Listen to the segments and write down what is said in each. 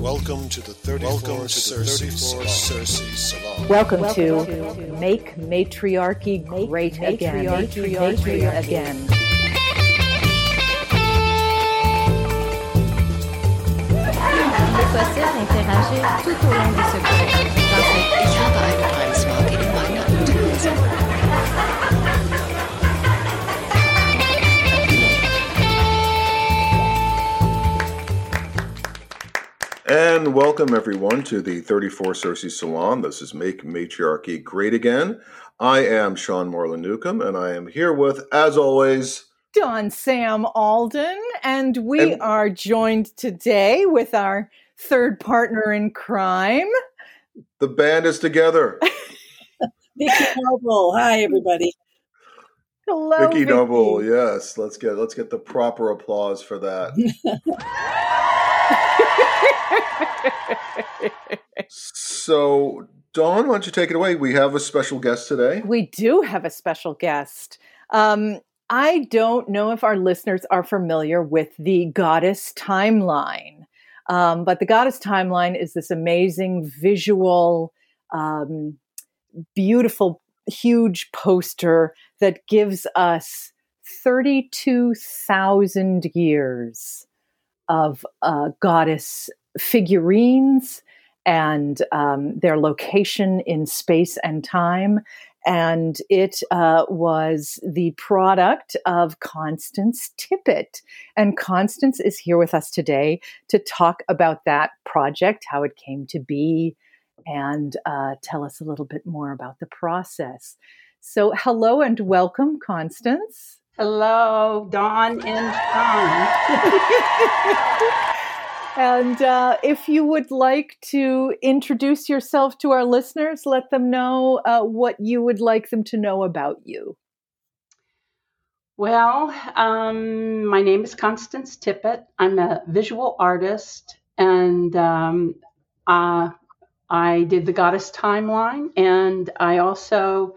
Welcome to the 34th Welcome to Cersei, 34 Cersei Salon. Welcome, Welcome to, to Make Matriarchy Great Make Again. Matriarchy, matriarchy, matriarchy again. interagir tout au long de ce cours And welcome everyone to the 34 Cersei Salon. This is Make Matriarchy Great Again. I am Sean Moreland Newcomb, and I am here with, as always, Dawn Sam Alden, and we and- are joined today with our third partner in crime. The band is together. Vicki Noble. Hi, everybody. Hello, Vicki, Vicki Noble. Yes, let's get let's get the proper applause for that. so, Dawn, why don't you take it away? We have a special guest today. We do have a special guest. Um, I don't know if our listeners are familiar with the goddess timeline, um, but the goddess timeline is this amazing visual, um, beautiful, huge poster that gives us 32,000 years of uh, goddess figurines and um, their location in space and time. And it uh, was the product of Constance Tippett. And Constance is here with us today to talk about that project, how it came to be, and uh, tell us a little bit more about the process. So, hello and welcome, Constance. Hello, Dawn and Sean. and uh, if you would like to introduce yourself to our listeners, let them know uh, what you would like them to know about you. Well, um, my name is Constance Tippett. I'm a visual artist, and um, uh, I did the Goddess Timeline, and I also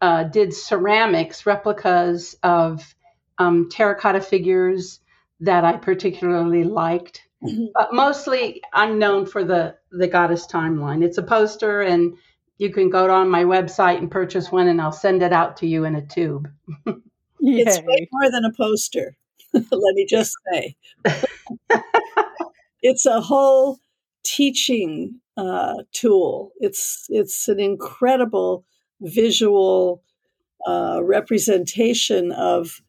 uh, did ceramics, replicas of um, terracotta figures that I particularly liked. Mm-hmm. But mostly, I'm known for the the goddess timeline. It's a poster, and you can go on my website and purchase one, and I'll send it out to you in a tube. it's way more than a poster. Let me just say, it's a whole teaching uh, tool. It's it's an incredible visual uh, representation of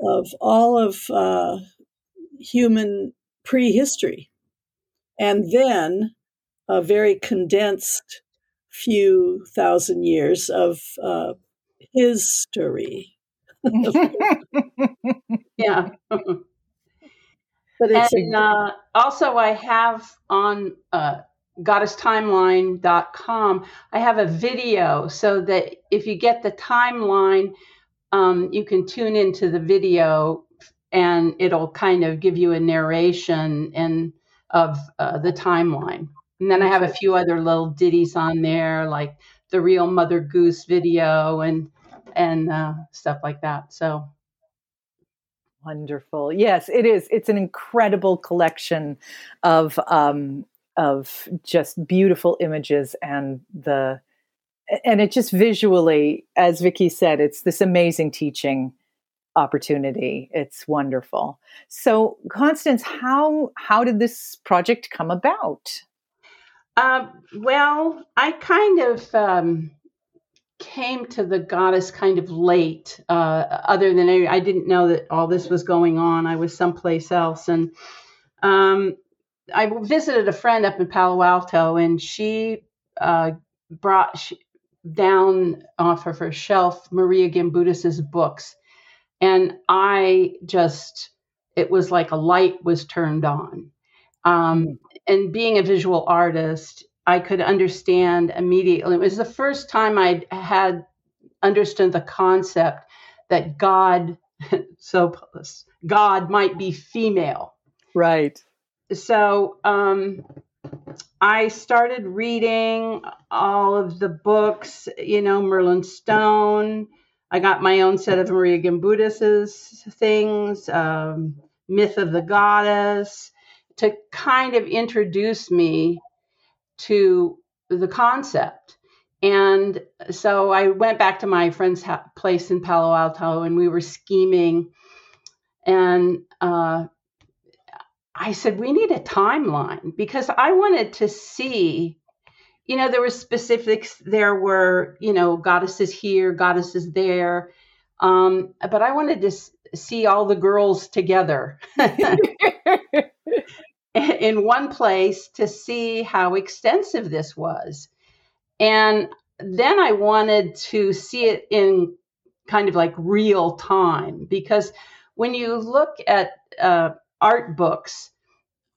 of all of uh, human prehistory, and then a very condensed few thousand years of uh, history. yeah. but and uh, also, I have on uh, goddesstimeline.com, I have a video so that if you get the timeline, um, you can tune into the video and it'll kind of give you a narration and of uh, the timeline. And then I have a few other little ditties on there, like the real Mother Goose video and and uh, stuff like that. So wonderful. Yes, it is. It's an incredible collection of um, of just beautiful images and the and it just visually as Vicki said it's this amazing teaching opportunity. It's wonderful. So constance how how did this project come about? Um, well i kind of um, came to the goddess kind of late uh, other than I, I, didn't know that all this was going on. I was someplace else and um, I visited a friend up in Palo Alto, and she uh, brought she, down off of her shelf Maria Gimbutas's books, and I just it was like a light was turned on. Um, and being a visual artist, I could understand immediately. It was the first time I had understood the concept that God, so God might be female. Right so um, I started reading all of the books, you know, Merlin Stone. I got my own set of Maria Gimbutas's things, um, Myth of the Goddess. to kind of introduce me to the concept. And so I went back to my friend's ha- place in Palo Alto and we were scheming. And uh, I said, we need a timeline because I wanted to see, you know, there were specifics. There were, you know, goddesses here, goddesses there. Um, but I wanted to s- see all the girls together in one place to see how extensive this was. And then I wanted to see it in kind of like real time because when you look at uh, art books,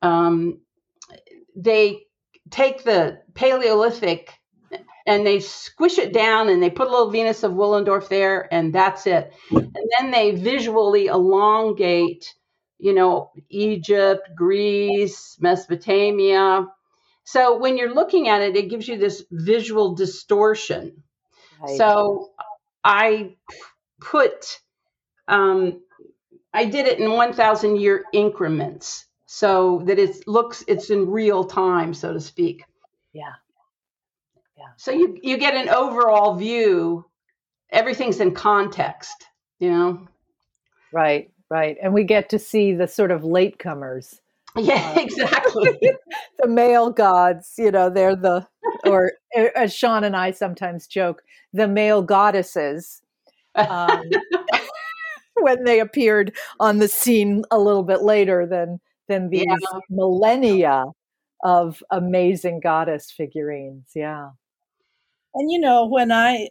um, they take the Paleolithic and they squish it down and they put a little Venus of Willendorf there and that's it. And then they visually elongate, you know, Egypt, Greece, Mesopotamia. So when you're looking at it, it gives you this visual distortion. Right. So I put, um, I did it in 1,000 year increments so that it looks, it's in real time, so to speak. yeah. Yeah. So you, you get an overall view. Everything's in context, you know? Right, right. And we get to see the sort of latecomers, Yeah, exactly. the male gods, you know, they're the, or uh, as Sean and I sometimes joke, the male goddesses. Um, when they appeared on the scene a little bit later than than these Yeah. millennia of amazing goddess figurines. Yeah. And you know, when I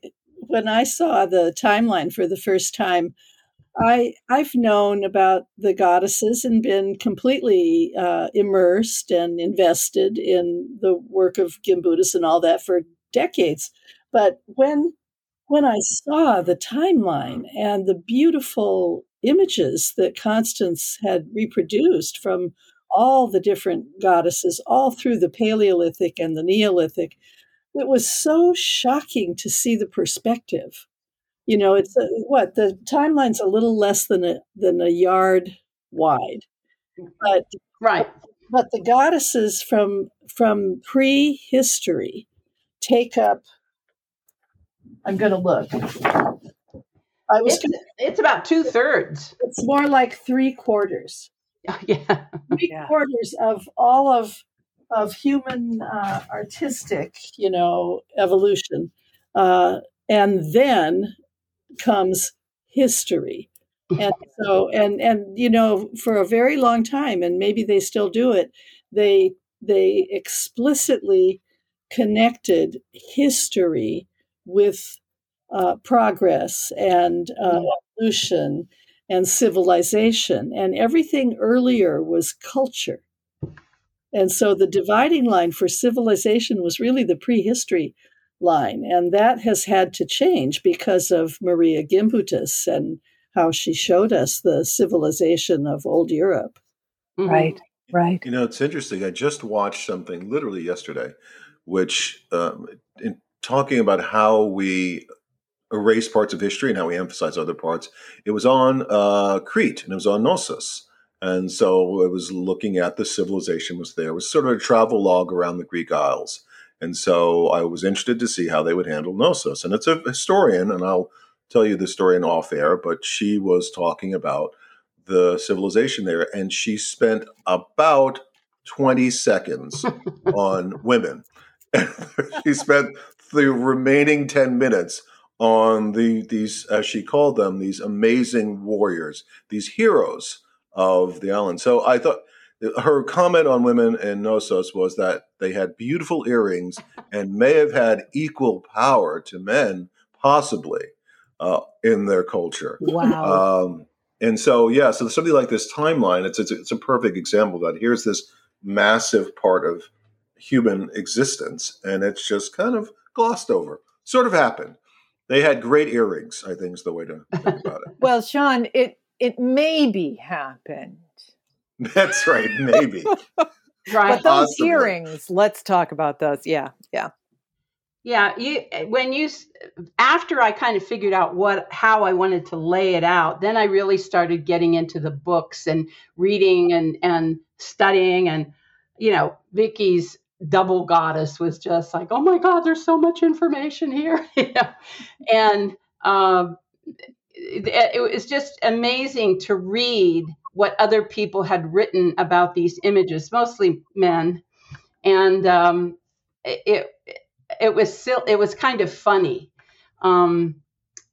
when I saw the timeline for the first time, I I've known about the goddesses and been completely uh, immersed and invested in the work of Gimbutas and all that for decades. But when when I saw the timeline and the beautiful images that Constance had reproduced from all the different goddesses, all through the Paleolithic and the Neolithic, it was so shocking to see the perspective. You know, it's a, what the timeline's a little less than a than a yard wide, but right. but the goddesses from from prehistory take up. I'm going to look. I was. It's, it's about two thirds. It's more like three quarters. Yeah. Three Yeah. quarters of all of of human uh, artistic, you know, evolution, uh, and then comes history. And so, and and you know, for a very long time, and maybe they still do it. They they explicitly connected history with uh, progress and uh, evolution and civilization, and everything earlier was culture. And so the dividing line for civilization was really the prehistory line, and that has had to change because of Maria Gimbutas and how she showed us the civilization of old Europe. Mhm. Right. Right. You know, it's interesting. I just watched something literally yesterday, which um, in talking about how we erase parts of history and how we emphasize other parts. It was on uh, Crete and it was on Knossos. And so it was looking at the civilization was there. It was sort of a travel log around the Greek Isles. And so I was interested to see how they would handle Knossos. And it's a historian, and I'll tell you the story in off air, but she was talking about the civilization there, and she spent about 20 seconds on women. she spent the remaining 10 minutes on the these as she called them these amazing warriors these heroes of the island so i thought her comment on women in Knossos was that they had beautiful earrings and may have had equal power to men, possibly, uh, in their culture. Wow. Um, and so, yeah, so something like this timeline, it's, it's, it's a perfect example that here's this massive part of human existence, and it's just kind of glossed over. Sort of happened. They had great earrings, I think is the way to think about it. well, Sean, it it maybe happened. That's right, maybe. Right. But those Possibly. earrings, let's talk about those. Yeah. Yeah. Yeah, you when you after I kind of figured out what how I wanted to lay it out, then I really started getting into the books and reading and and studying and you know, Vicki's double goddess was just like, "Oh my god, there's so much information here." you know? And um it, it was just amazing to read what other people had written about these images, mostly men, and um, it it was still it was kind of funny. Um,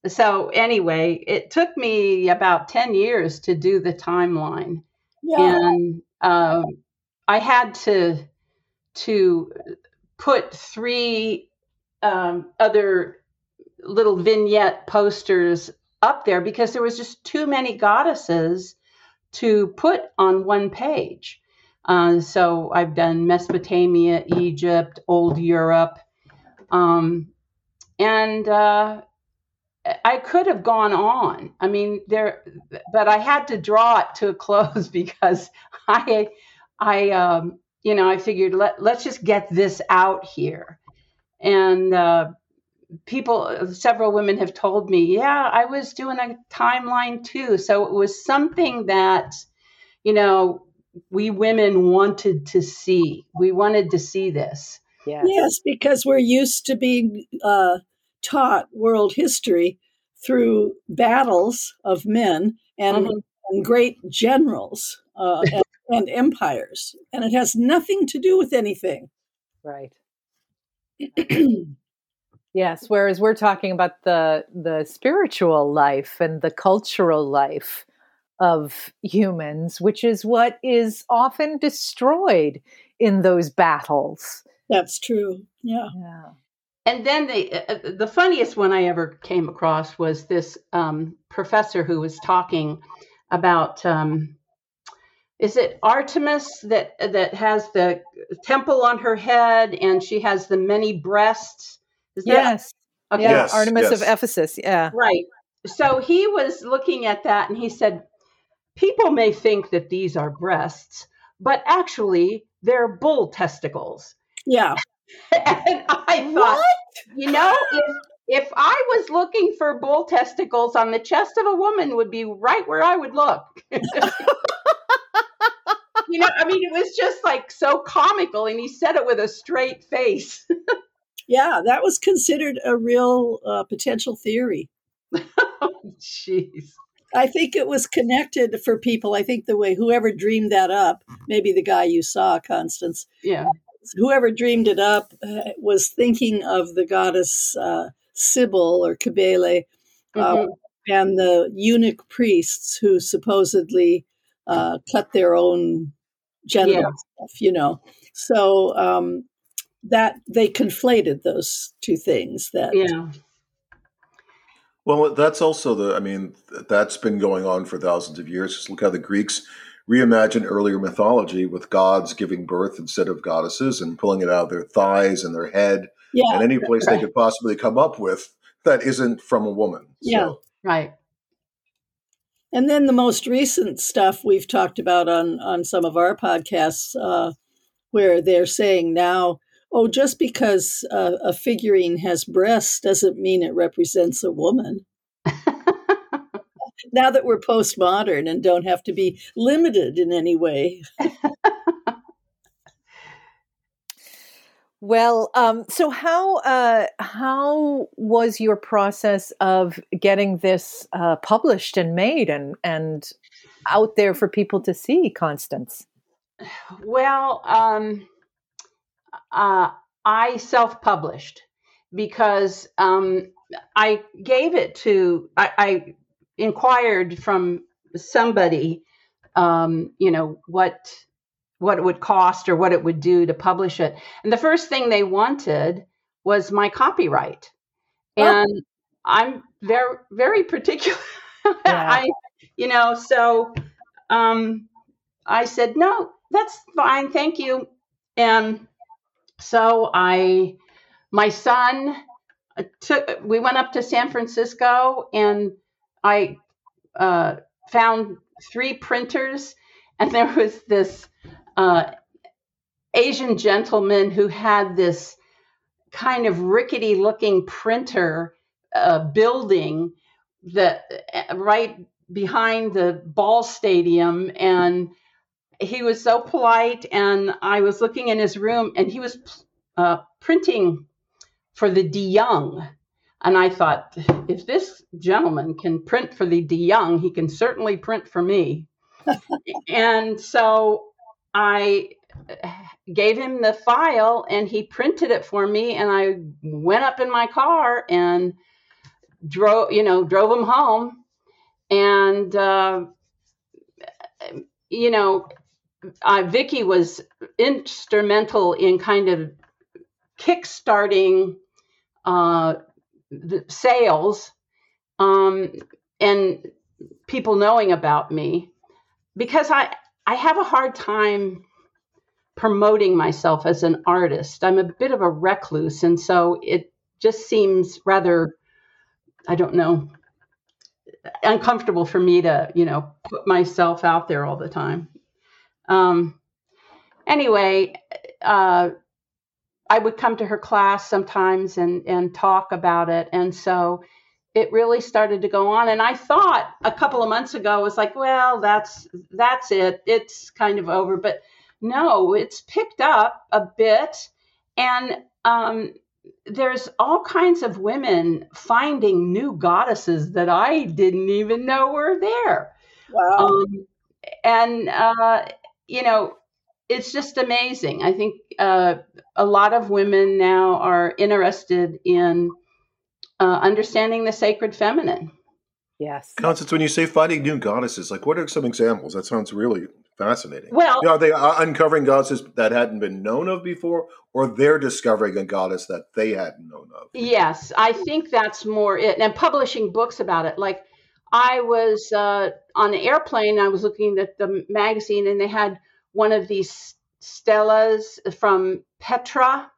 so anyway, it took me about ten years to do the timeline, Yeah. and um, I had to to put three um, other little vignette posters up there because there was just too many goddesses to put on one page. Uh, so I've done Mesopotamia, Egypt, Old Europe, um, and uh, I could have gone on. I mean, there, but I had to draw it to a close because I, I, um, you know, I figured let let's just get this out here, and uh, people, several women have told me, yeah, I was doing a timeline too. So it was something that, you know, we women wanted to see. We wanted to see this. Yes. Yes, because we're used to being uh, taught world history through battles of men and, Mhm. and great generals uh, and, and empires, and it has nothing to do with anything. Right. Yes. Whereas we're talking about the the spiritual life and the cultural life of humans, which is what is often destroyed in those battles. That's true. Yeah. Yeah. And then the uh, the funniest one I ever came across was this um, professor who was talking about um, is it Artemis that that has the temple on her head and she has the many breasts? Is that Yes. okay? Yeah. Yes, Artemis of. Ephesus. Yeah. Right. So he was looking at that and he said, People may think that these are breasts, but actually they're bull testicles. Yeah. and I thought, you know, if if I was looking for bull testicles on the chest of a woman would be right where I would look. you know, I mean, it was just like so comical, and he said it with a straight face. Yeah. That was considered a real uh, potential theory. Jeez. I think it was connected for people. I think the way whoever dreamed that up, maybe the guy you saw, Constance, Yeah. whoever dreamed it up uh, was thinking of the goddess uh, Sybil or Cybele uh, Mhm. and the eunuch priests who supposedly uh, cut their own genital Yeah. stuff, you know. So um, that they conflated those two things. That Yeah. Well, that's also the, I mean, that's been going on for thousands of years. Just look how the Greeks reimagined earlier mythology with gods giving birth instead of goddesses and pulling it out of their thighs and their head yeah, and any place they could possibly come up with that isn't from a woman. Yeah. So, Right. And then the most recent stuff we've talked about on on some of our podcasts, uh, where they're saying now, oh, just because uh, a figurine has breasts doesn't mean it represents a woman. now that we're postmodern and don't have to be limited in any way. Well, um, so how uh, how was your process of getting this uh, published and made and and out there for people to see, Constance? Well, um, uh, I self published because um, I gave it to, I, I inquired from somebody, um, you know, what what it would cost or what it would do to publish it. And the first thing they wanted was my copyright. Oh. And I'm very very particular. I you know, so um I said, "No, that's fine. Thank you." And so I my son uh, took we went up to San Francisco and I uh, found three printers and there was this uh, Asian gentleman who had this kind of rickety looking printer uh, building that uh, right behind the ball stadium. And he was so polite and i was looking in his room and he was uh, printing for the de young. And i thought if this gentleman can print for the de young he can certainly print for me. And so i gave him the file and he printed it for me and i went up in my car and drove you know drove him home. And uh, you know uh, Vicki was instrumental in kind of kickstarting uh, the sales um, and people knowing about me. Because I I have a hard time promoting myself as an artist. I'm a bit of a recluse, and so it just seems rather I don't know uncomfortable for me to you know put myself out there all the time. Um, anyway, uh, I would come to her class sometimes and and talk about it, and so it really started to go on. And I thought a couple of months ago I was like, well, that's that's it. It's kind of over, but no, it's picked up a bit, and um, there's all kinds of women finding new goddesses that I didn't even know were there. Wow. Um, and uh, you know, it's just amazing. I think uh, a lot of women now are interested in uh, understanding the sacred feminine. Yes. Constance, when you say finding new goddesses, like what are some examples? That sounds really fascinating. Well, You know, are they uh, uncovering goddesses that hadn't been known of before, or they're discovering a goddess that they hadn't known of? Yes, I think that's more it. And publishing books about it. Like I was uh, on an airplane, I was looking at the magazine, and they had one of these stelas from Petra.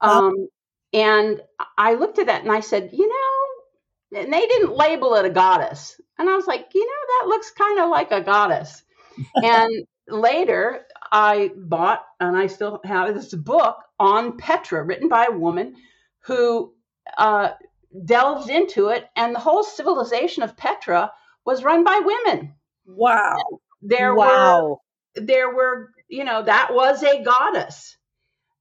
Um, and I looked at that and I said, you know, and they didn't label it a goddess. And I was like, you know, that looks kind of like a goddess. and later I bought, and I still have this book on Petra, written by a woman who uh, delved into it. And the whole civilization of Petra was run by women. Wow. There were wow. there were, you know, that was a goddess.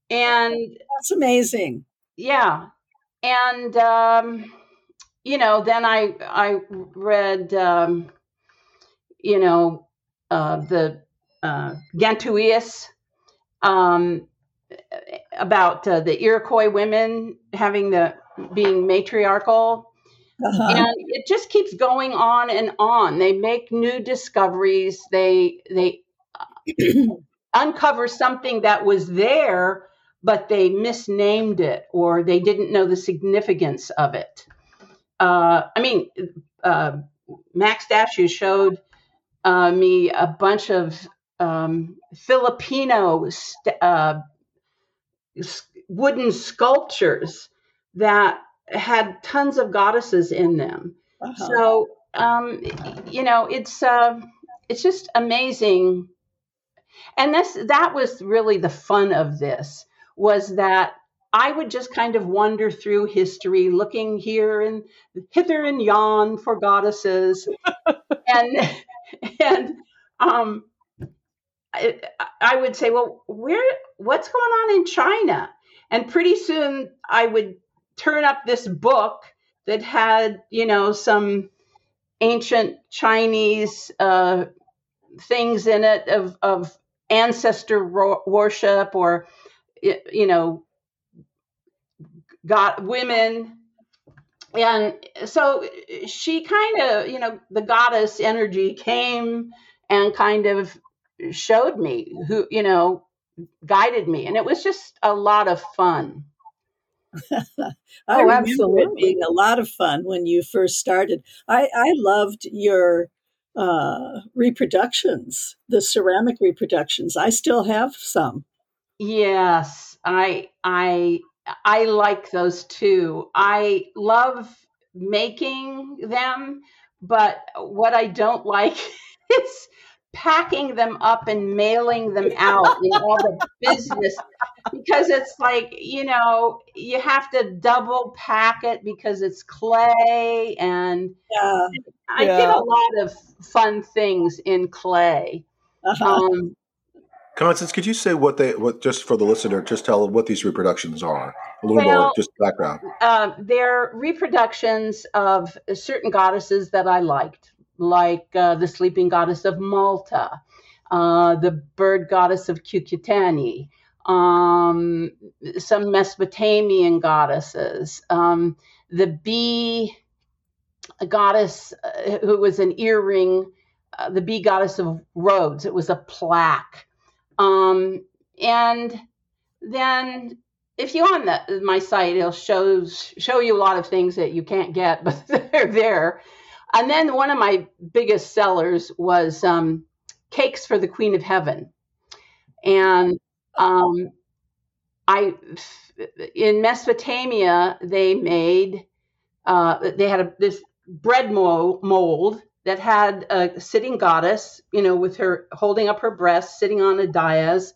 And That's amazing. Yeah. And um, you know, then I I read um, you know, uh, the uh, Gantowisas um, about uh, the Iroquois women having the being matriarchal Uh-huh. and it just keeps going on and on they make new discoveries they they uncover something that was there but they misnamed it or they didn't know the significance of it. Uh, i mean uh, max dashu showed uh, me a bunch of um, filipino st- uh, wooden sculptures that had tons of goddesses in them. Uh-huh. so um, you know it's uh, it's just amazing. And this that was really the fun of this was that i would just kind of wander through history looking here and hither and yon for goddesses. And and um I, I would say well where what's going on in china? And pretty soon i would turn up this book that had you know some ancient chinese uh, things in it of, of ancestor ro- worship or you know got women and so she kind of you know the goddess energy came and kind of showed me who you know guided me and it was just a lot of fun I Oh, remember it absolutely. being a lot of fun when you first started. I, I loved your uh, reproductions, the ceramic reproductions. I still have some. Yes, I I I like those too. I love making them, but what I don't like is packing them up and mailing them out in all the business because it's like you know you have to double pack it because it's clay and Yeah. i did a lot of fun things in clay Uh-huh. um, Constance, could you say what they what just for the listener, just tell what these reproductions are? A little more just background. uh, they're reproductions of certain goddesses that I liked, like uh, the sleeping goddess of Malta, uh, the bird goddess of Cucuteni, um, some Mesopotamian goddesses, um, the bee goddess uh, who was an earring, uh, the bee goddess of Rhodes. It was a plaque. Um, and then if you on the, my site, it'll shows show you a lot of things that you can't get, but they're there. And then one of my biggest sellers was um, cakes for the Queen of Heaven, and um, I in Mesopotamia they made uh, they had a, this bread mo- mold that had a sitting goddess, you know, with her holding up her breast, sitting on a dais,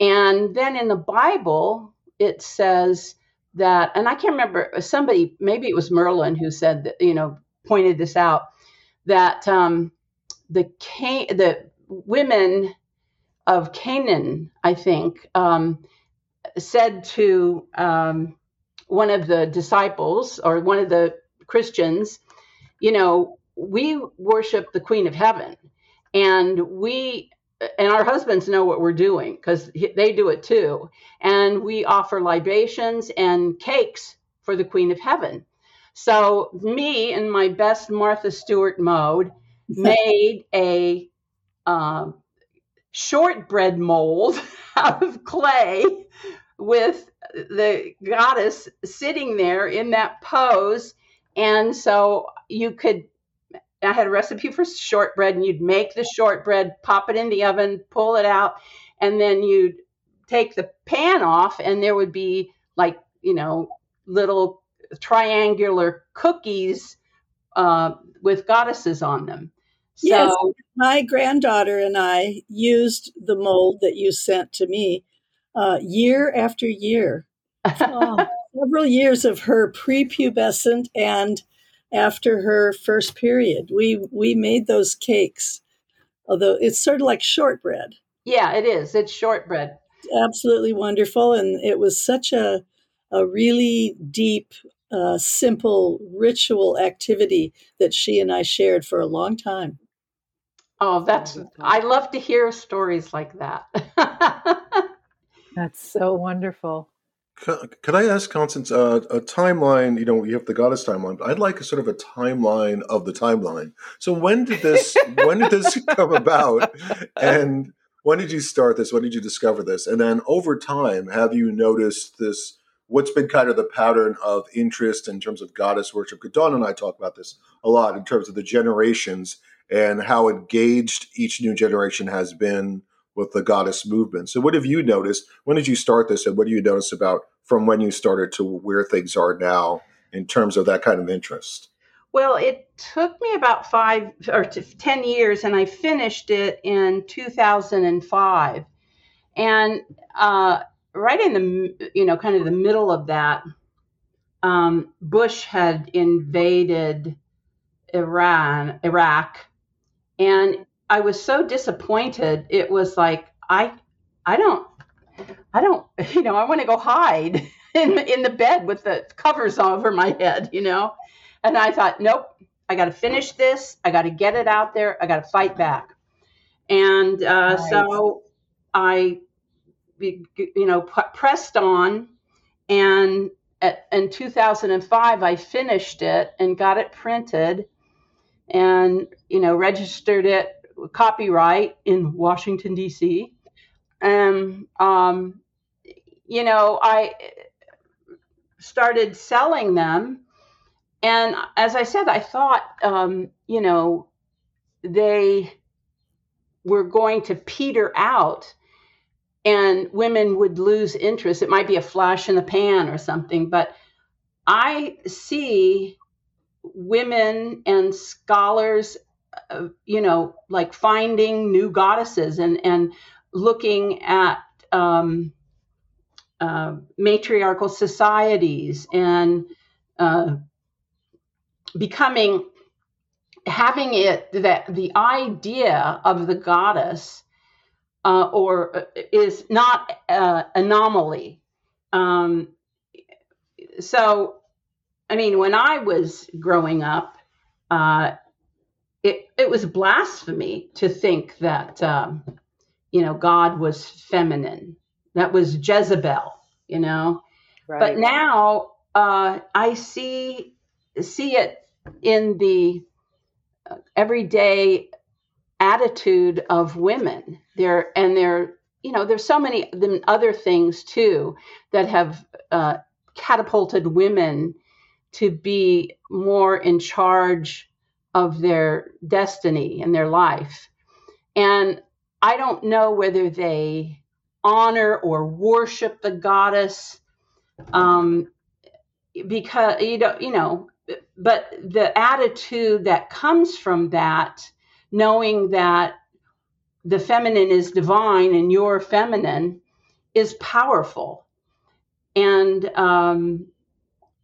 and then in the Bible it says that, and I can't remember somebody, maybe it was Merlin who said that, you know, pointed this out that um, the Can- the women of Canaan, I think, um, said to um, one of the disciples or one of the Christians, you know, we worship the Queen of Heaven, and we and our husbands know what we're doing because they do it too. And we offer libations and cakes for the Queen of Heaven. So, me in my best Martha Stewart mode made a um, shortbread mold out of clay with the goddess sitting there in that pose. And so you could I had a recipe for shortbread, and you'd make the shortbread, pop it in the oven, pull it out, and then you'd take the pan off, and there would be like, you know, little triangular cookies uh, with goddesses on them. So, Yes. My granddaughter and I used the mold that you sent to me uh, year after year. Oh, several years of her prepubescent and after her first period. We we made those cakes. Although it's sort of like shortbread. yeah, it is. It's shortbread. Absolutely wonderful. And it was such a a really deep, uh, simple ritual activity that she and I shared for a long time. Oh, that's, I love to hear stories like that. That's so wonderful. Could I ask Constance uh, a timeline? You know, you have the goddess timeline, but I'd like a sort of a timeline of the timeline. So when did this when did this come about, and when did you start this? When did you discover this? And then over time, have you noticed this? What's been kind of the pattern of interest in terms of goddess worship? 'Cause Dawn and I talk about this a lot in terms of the generations and how engaged each new generation has been with the goddess movement. So, what have you noticed? When did you start this, and what do you notice about from when you started to where things are now in terms of that kind of interest? Well, it took me about five or t- 10 years, and I finished it in 2005. And uh, right in the, you know, kind of the middle of that, um, Bush had invaded Iran, Iraq, and I was so disappointed. It was like I, I don't, I don't, you know, I want to go hide in in the bed with the covers over my head, you know. And I thought, nope, I got to finish this. I got to get it out there. I got to fight back. And uh, Nice. so I, you know, pressed on. And at, in 2005, I finished it and got it printed and, you know, registered it copyright in Washington, D.C. And, um, you know, I started selling them and as I said, I thought, um, you know, they were going to peter out and women would lose interest. It might be a flash in the pan or something, but I see women and scholars uh, you know, like finding new goddesses and and looking at um, uh, matriarchal societies and uh, becoming having it that the idea of the goddess uh, or uh, is not uh, anomaly. Um, so, I mean, when I was growing up, uh, it it was blasphemy to think that um, you know God was feminine. That was Jezebel, you know. Right. But now uh, I see see it in the uh, everyday attitude of women there and there you know there's so many other things too that have uh, catapulted women to be more in charge of their destiny and their life and i don't know whether they honor or worship the goddess um, because you know you know but the attitude that comes from that knowing that the feminine is divine and you're feminine is powerful. And um,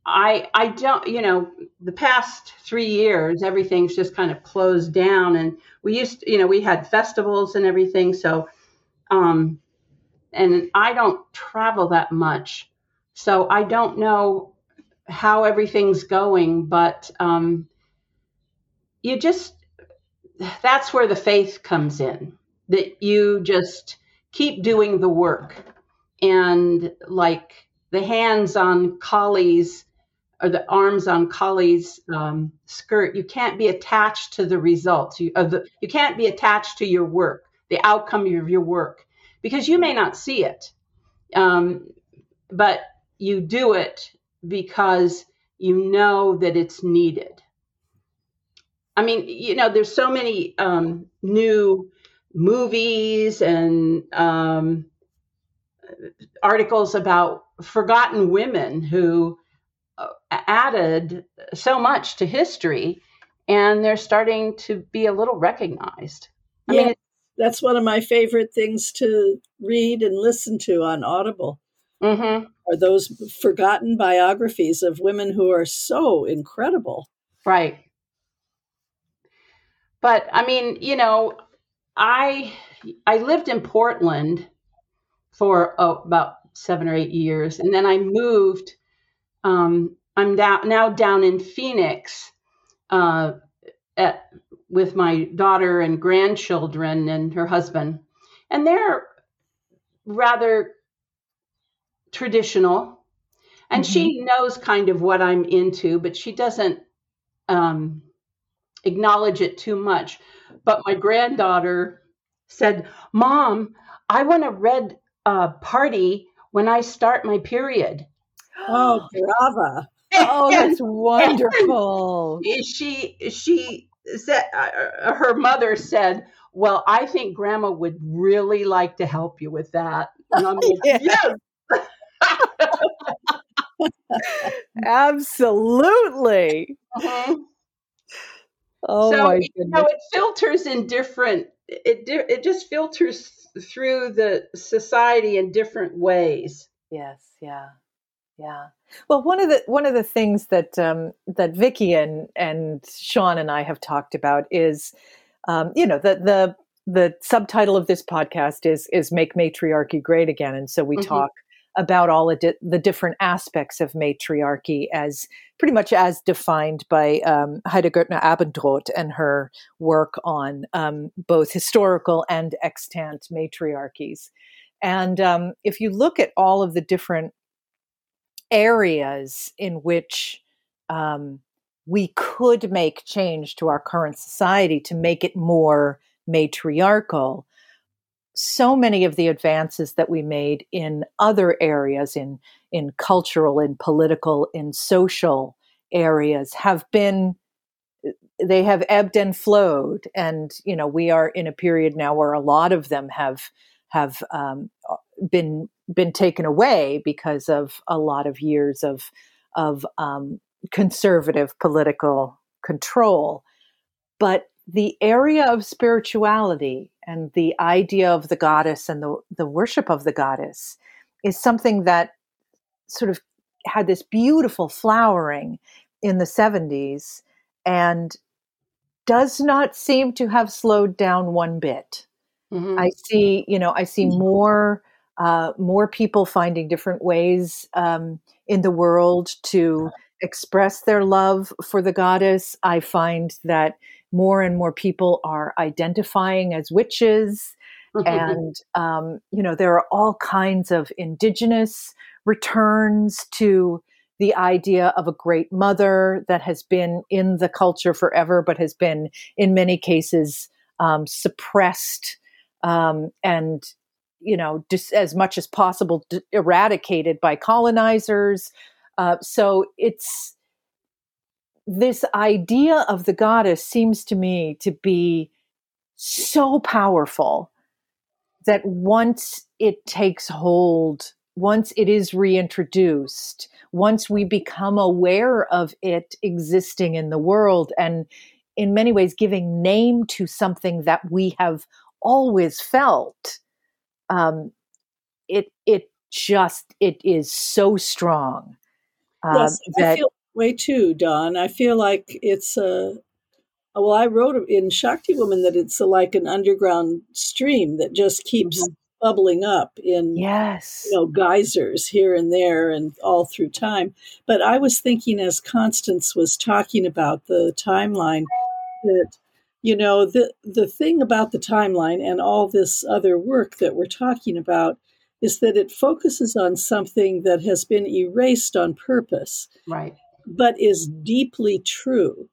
i i don't you know the past three years everything's just kind of closed down and we used to, you know we had festivals and everything so um and i don't travel that much. So i don't know how everything's going but um you just that's where the faith comes in that you just keep doing the work. And like the hands on Kali's or the arms on Kali's um, skirt you can't be attached to the results. You, the, you can't be attached to your work the outcome of your work because you may not see it. Um, but you do it because you know that it's needed. I mean, you know, there's so many um, new movies and um, articles about forgotten women who uh, added so much to history, and they're starting to be a little recognized. I yeah, mean, that's one of my favorite things to read and listen to on Audible. mm-hmm, Are those forgotten biographies of women who are so incredible? right. But I mean, you know, I I lived in Portland for oh, about seven or eight years, and then I moved. Um, I'm down, now down in Phoenix uh, at, with my daughter and grandchildren and her husband, and they're rather traditional. And she knows kind of what I'm into, but she doesn't um, acknowledge it too much. But my granddaughter said, Mom, I want a red uh, party when I start my period. Oh, brava. Oh, that's wonderful. she she said uh, her mother said well i think grandma would really like to help you with that like, Yeah. yes Absolutely. Mhm. Oh so my you know it filters in different it it just filters through the society in different ways Yes, yeah. Yeah. Well, one of the one of the things that um, that Vicki and and Sean and I have talked about is, um, you know, the the the subtitle of this podcast is is "Make Matriarchy Great Again," and so we Mhm. talk about all of di- the different aspects of matriarchy as pretty much as defined by um, Heide Goettner-Abendroth and her work on um, both historical and extant matriarchies. And um, if you look at all of the different areas in which um, we could make change to our current society to make it more matriarchal, so many of the advances that we made in other areas, in in cultural, in political, in social areas, have been they have ebbed and flowed, and you know we are in a period now where a lot of them have have um, been been taken away because of a lot of years of of um, conservative political control. But the area of spirituality and the idea of the goddess and the, the worship of the goddess is something that sort of had this beautiful flowering in the 70s and does not seem to have slowed down one bit. Mhm. I see, you know, I see more uh, more people finding different ways um, in the world to express their love for the goddess. I find that more and more people are identifying as witches, and um, you know, there are all kinds of indigenous returns to the idea of a great mother that has been in the culture forever, but has been in many cases um, suppressed um, and you know just as much as possible d- eradicated by colonizers. Uh, so it's this idea of the goddess seems to me to be so powerful that once it takes hold once it is reintroduced once we become aware of it existing in the world and in many ways giving name to something that we have always felt um, it it just it is so strong um, Yes, I feel that way too, Dawn. I feel like it's a. Well, I wrote in Shakti Woman that it's a, like an underground stream that just keeps Mhm. bubbling up in yes you know geysers here and there and all through time. But I was thinking as Constance was talking about the timeline that you know the the thing about the timeline and all this other work that we're talking about is that it focuses on something that has been erased on purpose right. but is deeply true.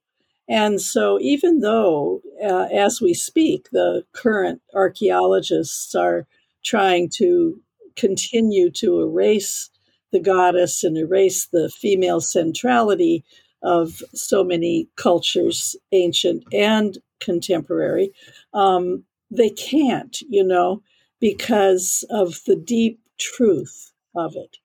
And so, even though, uh, as we speak, the current archaeologists are trying to continue to erase the goddess and erase the female centrality of so many cultures, ancient and contemporary, um, they can't, you know, because of the deep truth of it.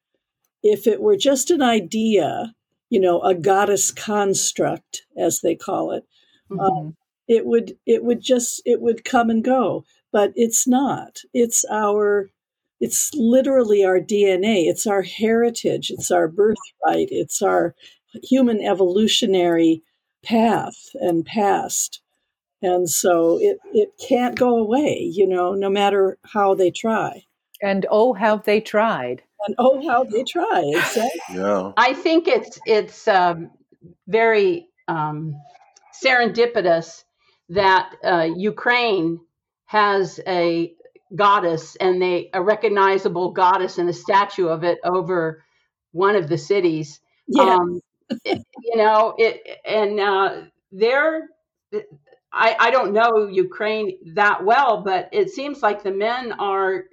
If it were just an idea, you know, a goddess construct, as they call it, Mhm. um, it would it would just it would come and go. But it's not. It's our it's literally our DNA. It's our heritage. It's our birthright. It's our human evolutionary path and past. And so it, it can't go away, you know, no matter how they try. and oh how they tried And oh, how they try, exactly. Yeah. I think it's it's um, very um, serendipitous that uh, Ukraine has a goddess and they a recognizable goddess and a statue of it over one of the cities. Yeah. Um, it- you know it, and uh, they're. I, I don't know Ukraine that well, but it seems like the men are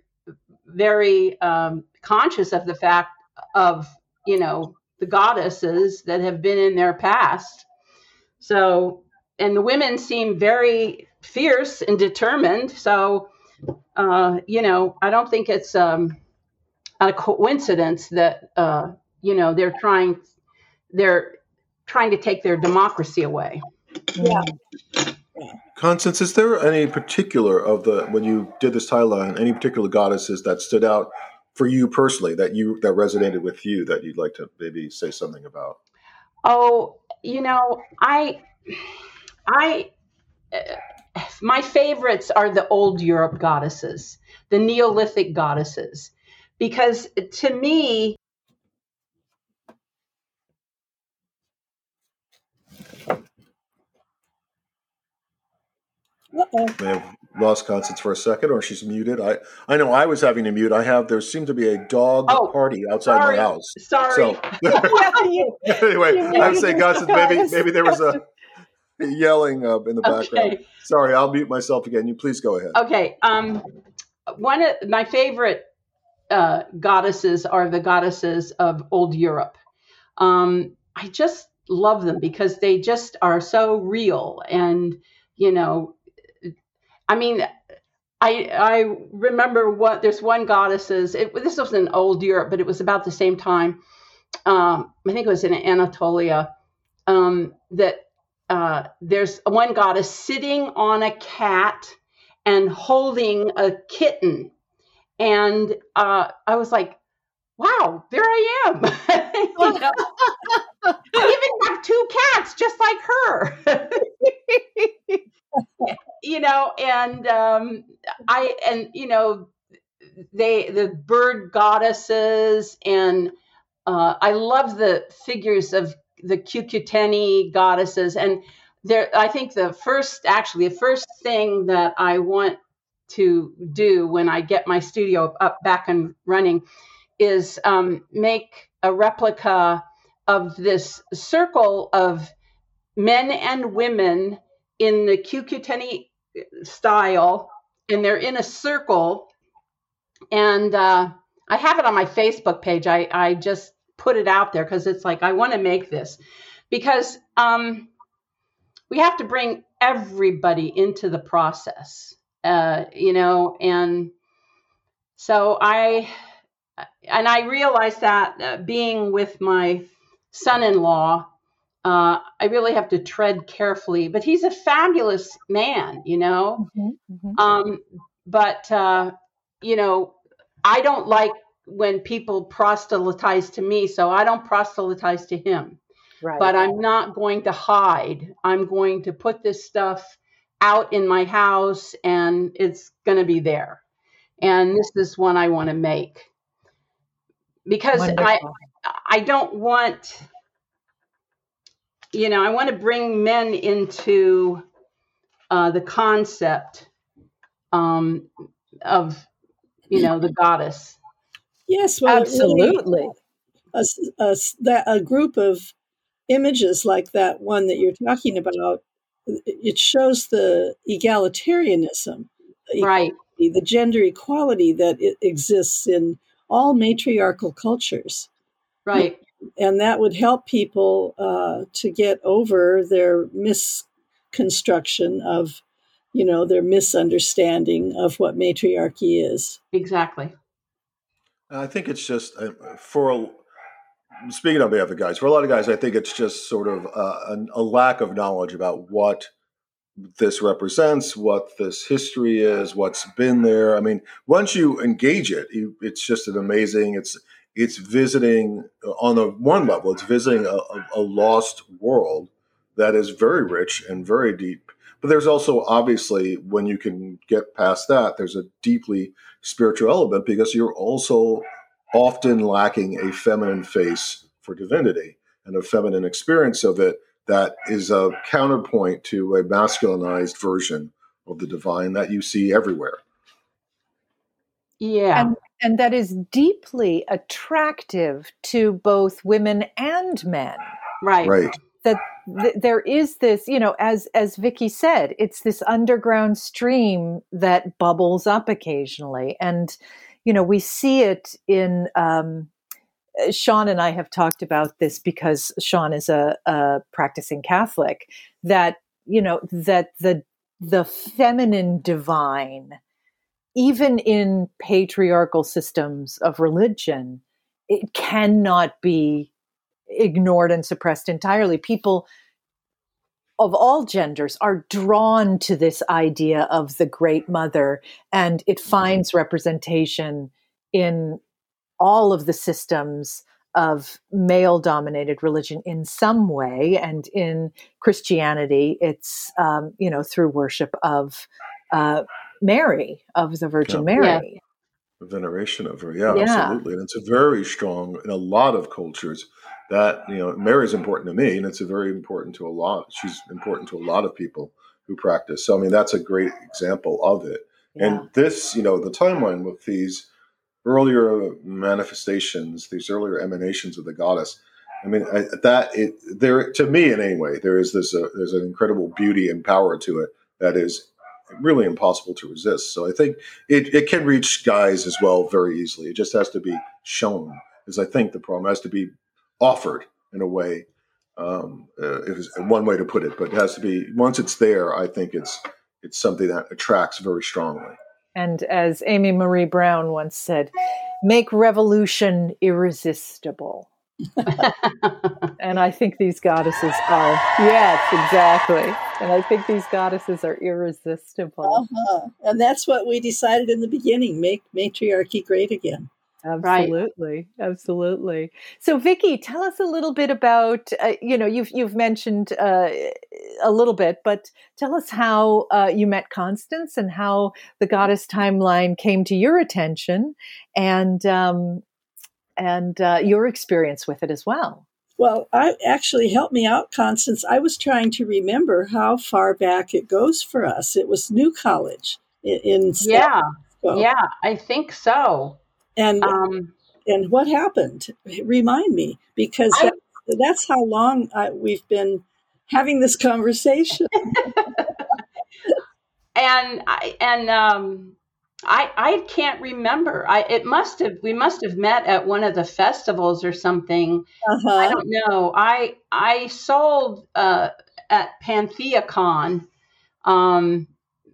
very um, conscious of the fact of you know the goddesses that have been in their past. So, and the women seem very fierce and determined. So, uh, you know, I don't think it's um, a coincidence that uh, you know they're trying they're trying to take their democracy away. Yeah. Constance, is there any particular of the when you did this timeline, any particular goddesses that stood out for you personally that you that resonated with you that you'd like to maybe say something about? Oh, you know, I, I, uh, my favorites are the old Europe goddesses, the Neolithic goddesses, because to me, Uh-oh. May have lost Constance for a second, or she's muted. I I know I was having to mute. I have there seemed to be a dog Oh, party outside sorry. my house. sorry, So anyway, I saying, the Constance, maybe maybe there was a yelling uh, in the background. okay, Sorry, I'll mute myself again. You please go ahead. okay. Um, one of my favorite uh, goddesses are the goddesses of old Europe. Um, I just love them because they just are so real and you know I mean, I I remember what there's one goddesses. It, this was in old Europe, but it was about the same time. Um, I think it was in Anatolia. Um, that uh, there's one goddess sitting on a cat and holding a kitten. And uh, I was like, wow, there I am. I even have two cats just like her. you know, and um, I, and, you know, they, the bird goddesses, and uh, I love the figures of the Cucuteni goddesses. And there, I think the first, actually, the first thing that I want to do when I get my studio up back and running is um, make a replica of this circle of men and women in the Cucuteni style, and they're in a circle. And uh, I have it on my Facebook page. I, I just put it out there because it's like I want to make this because um, we have to bring everybody into the process, uh, you know, and so I and I realized that uh, being with my son-in-law, uh, I really have to tread carefully. But he's a fabulous man, you know. Mm-hmm, mm-hmm. Um, but uh, you know, I don't like when people proselytize to me, so I don't proselytize to him. Right. But I'm not going to hide. I'm going to put this stuff out in my house, and it's going to be there. And this is one I want to make because Wonderful. I I don't want you know I want to bring men into uh, the concept um, of you know the goddess. Yes, well, absolutely. a, a, that, a group of images like that one that you're talking about, it shows the egalitarianism, right? The gender equality that exists in all matriarchal cultures. Right. And that would help people uh, to get over their misconstruction of, you know, their misunderstanding of what matriarchy is. Exactly. I think it's just uh, for speaking on behalf of guys, for a lot of guys, I think it's just sort of uh, a, a, lack of knowledge about what this represents, what this history is, what's been there. I mean, once you engage it, you, it's just an amazing. It's it's visiting on a one level. It's visiting a, a lost world that is very rich and very deep. But there's also obviously when you can get past that, there's a deeply spiritual element because you're also often lacking a feminine face for divinity and a feminine experience of it that is a counterpoint to a masculinized version of the divine that you see everywhere. Yeah. And, and that is deeply attractive to both women and men. Right. Right. That th- there is this, you know, as as Vicki said, it's this underground stream that bubbles up occasionally, and you know we see it in um, Sean and I have talked about this because Sean is a, a practicing Catholic. That you know that the the feminine divine, even in patriarchal systems of religion, it cannot be ignored and suppressed entirely. People of all genders are drawn to this idea of the great mother and it finds representation in all of the systems of male dominated religion in some way and in christianity it's um, you know through worship of uh, mary of the virgin yeah. mary yeah. veneration of her yeah, yeah, absolutely and it's a very strong in a lot of cultures that you know mary's important to me and it's a very important to a lot she's important to a lot of people who practice so i mean that's a great example of it and this you know the timeline with these earlier manifestations, these earlier emanations of the goddess. I mean, I, that it there to me in any way there is this uh, there's an incredible beauty and power to it that is really impossible to resist. So I think it, it can reach guys as well very easily. It just has to be shown. Is I think the problem has to be offered in a way. Um, uh, is one way to put it, but it has to be once it's there. I think it's it's something that attracts very strongly. And as Amy Marie Brown once said, make revolution irresistible. and I think these goddesses are, yes, exactly. And I think these goddesses are irresistible. Uh-huh. And that's what we decided in the beginning make matriarchy great again. Absolutely, right. absolutely. So, Vicki, tell us a little bit about. Uh, you know, you've you've mentioned uh, a little bit, but tell us how uh, you met Constance and how the goddess timeline came to your attention, and um, and uh, your experience with it as well. Well, I actually helped me out, Constance. I was trying to remember how far back it goes for us. It was New College in, in yeah, yeah, I think so. And um, and what happened? Remind me, because I, that, that's how long I, we've been having this conversation. and I and um, I I can't remember. I it must have we must have met at one of the festivals or something. Uh-huh. I don't know. I I sold uh, at PantheaCon, um,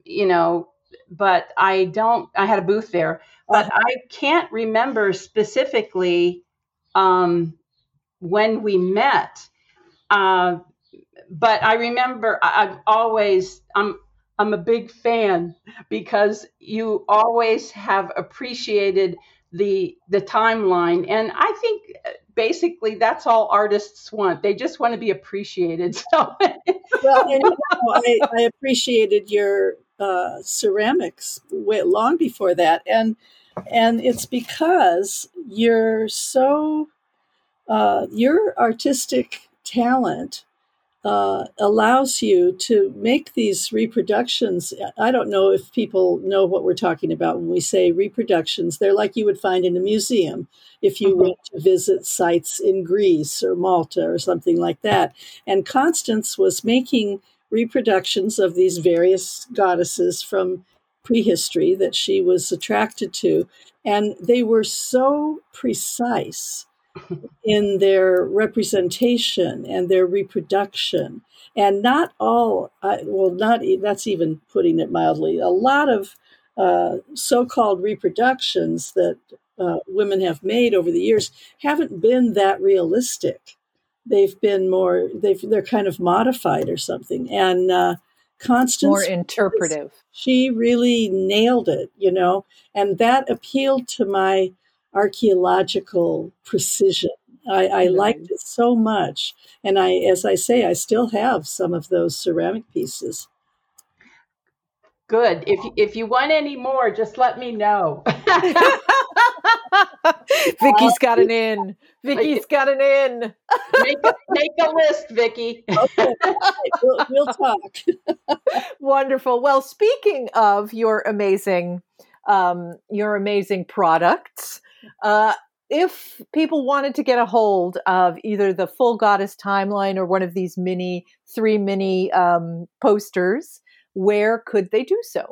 you know, but I don't. I had a booth there, but uh-huh. I can't remember specifically um, when we met. Uh, but I remember I, I've always I'm I'm a big fan because you always have appreciated the the timeline and I think uh, basically that's all artists want. They just want to be appreciated. So well, and, you know, I, I, appreciated your uh, ceramics way, long before that, and and it's because you're so uh, your artistic talent uh, allows you to make these reproductions. I don't know if people know what we're talking about when we say reproductions. They're like you would find in a museum if you mm-hmm. went to visit sites in Greece or Malta or something like that. And Constance was making reproductions of these various goddesses from prehistory that she was attracted to. And they were so precise in their representation and their reproduction. And not all, uh, well, not that's even putting it mildly. A lot of uh, so-called reproductions that uh, women have made over the years haven't been that realistic. They've been more, they've they're kind of modified or something. And uh, Constance, more interpretive. She really nailed it, you know, and that appealed to my archaeological precision. I, I mm-hmm. liked it so much. And I, as I say, I still have some of those ceramic pieces. Good. If if you want any more, just let me know. Vicki's got an in. Vicki's got an in. make, a, make a list, Vicky. okay. We'll, we'll talk. Wonderful. Well, speaking of your amazing, um, your amazing products, uh, if people wanted to get a hold of either the full goddess timeline or one of these mini three mini um, posters where could they do so?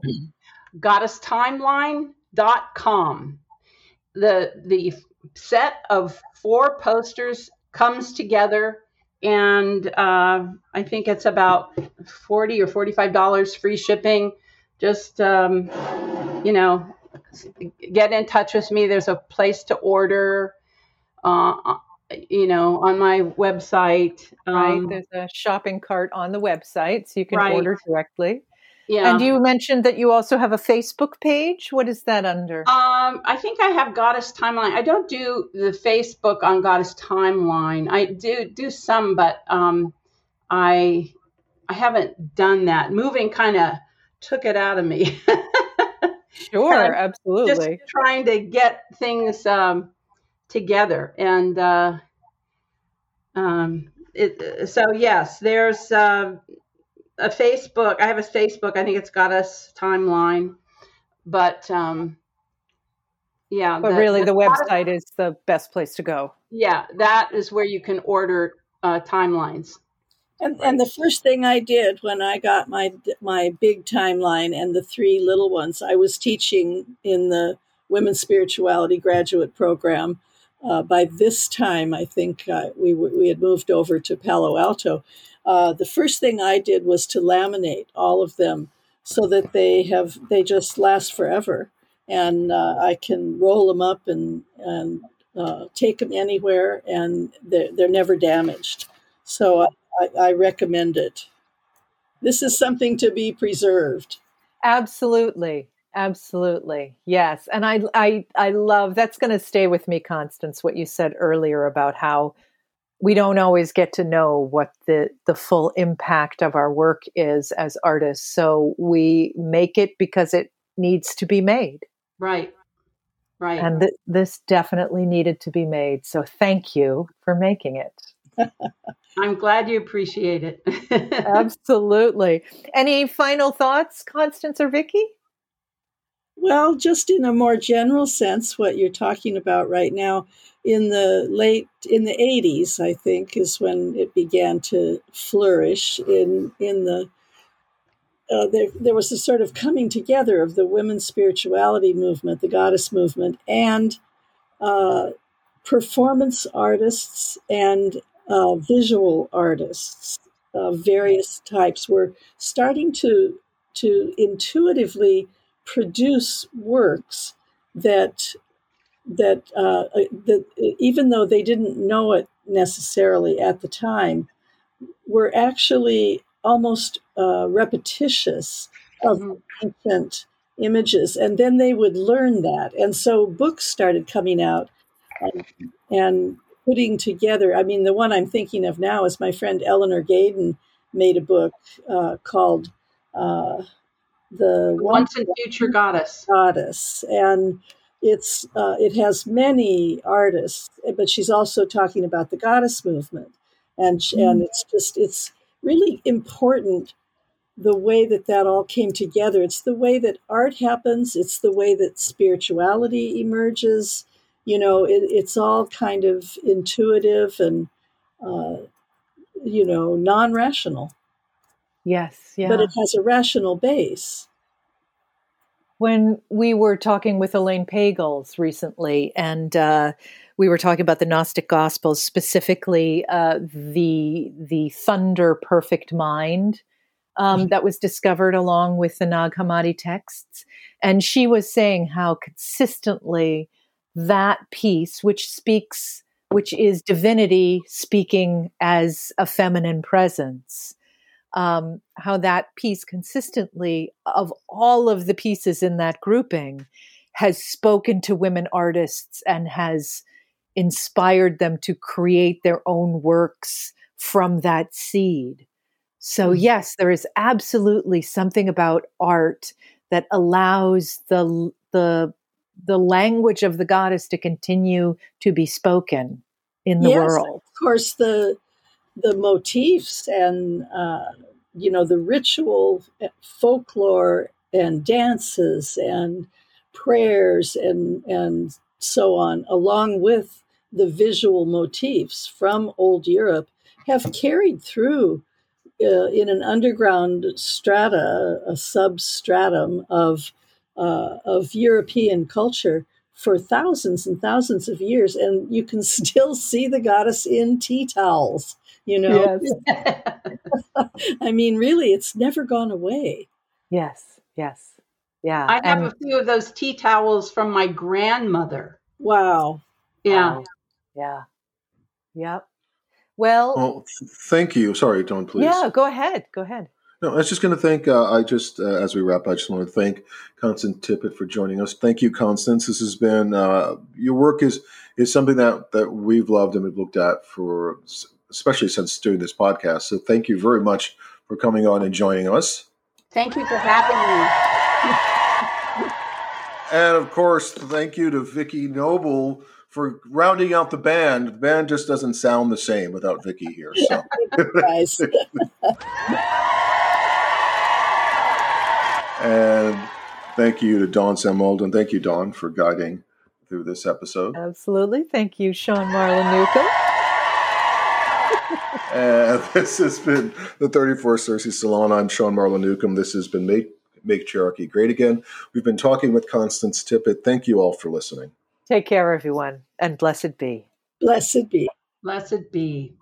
Goddesstimeline.com the the set of four posters comes together and uh, i think it's about 40 or 45 dollars free shipping. Just um, you know get in touch with me. There's a place to order, uh, you know, on my website. Right. Um, There's a shopping cart on the website, so you can right. order directly. Yeah. And you mentioned that you also have a Facebook page. What is that under? Um, I think I have Goddess Timeline. I don't do the Facebook on Goddess Timeline. I do do some, but um, I I haven't done that. Moving kind of took it out of me. Sure, absolutely. Just trying to get things um, together, and uh, um, it, so yes, there's uh, a Facebook. I have a Facebook. I think it's Goddess Timeline, but um, yeah. But the, really, the, the website is the best place to go. Yeah, that is where you can order uh, timelines. And, right. and the first thing I did when I got my my big timeline and the three little ones, I was teaching in the Women's Spirituality Graduate Program. Uh, by this time, I think uh, we we had moved over to Palo Alto. Uh, the first thing I did was to laminate all of them so that they have they just last forever, and uh, I can roll them up and and uh, take them anywhere, and they're, they're never damaged. So I, I recommend it. This is something to be preserved. Absolutely. Absolutely. Yes. And I I I love that's going to stay with me Constance what you said earlier about how we don't always get to know what the the full impact of our work is as artists. So we make it because it needs to be made. Right. Right. And th- this definitely needed to be made. So thank you for making it. I'm glad you appreciate it. Absolutely. Any final thoughts, Constance or Vicki? Well, just in a more general sense, what you're talking about right now, in the late in the 80s, I think, is when it began to flourish in in the uh, there, there was a sort of coming together of the women's spirituality movement, the goddess movement, and uh, performance artists and uh, visual artists of various types were starting to to intuitively produce works that that uh, uh, that even though they didn't know it necessarily at the time, were actually almost uh, repetitious of mm-hmm. ancient images, and then they would learn that, and so books started coming out and, and putting together. I mean, the one I'm thinking of now is my friend Elinor Gadon made a book uh, called uh, "The Once and Future Goddess." Goddess, and it's uh, it has many artists, but she's also talking about the goddess movement, and mm. and it's just it's really important the way that that all came together. It's the way that art happens. It's the way that spirituality emerges you know, it, it's all kind of intuitive and, uh, you know, non rational. Yes, yeah. But it has a rational base. When we were talking with Elaine Pagels recently, and uh, we were talking about the Gnostic Gospels, specifically uh, the the thunder perfect mind um, mm-hmm. that was discovered along with the Nag Hammadi texts, and she was saying how consistently that piece, which speaks, which is divinity speaking as a feminine presence. Um, how that piece consistently, of all of the pieces in that grouping, has spoken to women artists and has inspired them to create their own works from that seed. So, mm-hmm. yes, there is absolutely something about art that allows the the the language of the goddess to continue to be spoken in the yes, world. Of course, the the motifs and uh, you know the ritual eh, folklore and dances and prayers and and so on, along with the visual motifs from old Europe, have carried through uh, in an underground strata, a substratum of uh, of European culture for thousands and thousands of years, and you can still see the goddess in tea towels. You know, yes. I mean, really, it's never gone away. Yes, yes, yeah. I have and, a few of those tea towels from my grandmother. Wow. Yeah. Wow. Yeah. Yep. Well, well, thank you. Sorry, Dawn, please. Yeah, go ahead. Go ahead. No, I was just going to thank. Uh, I just, uh, as we wrap, I just want to thank Constance Tippett for joining us. Thank you, Constance. This has been uh, your work is is something that that we've loved and we've looked at for, especially since doing this podcast. So, thank you very much for coming on and joining us. Thank you for having me. and of course, thank you to Vicki Noble for rounding out the band. The band just doesn't sound the same without Vicki here. So. Nice. And thank you to Dawn Sam Thank you, Dawn, for guiding through this episode. Absolutely. Thank you, Sean Marla Newcomb. and this has been the 34th Cersei Salon. I'm Sean Marla Newcomb. This has been Make, Make Matriarchy Great Again. We've been talking with Constance Tippett. Thank you all for listening. Take care, everyone, and blessed be. Blessed be. Blessed be.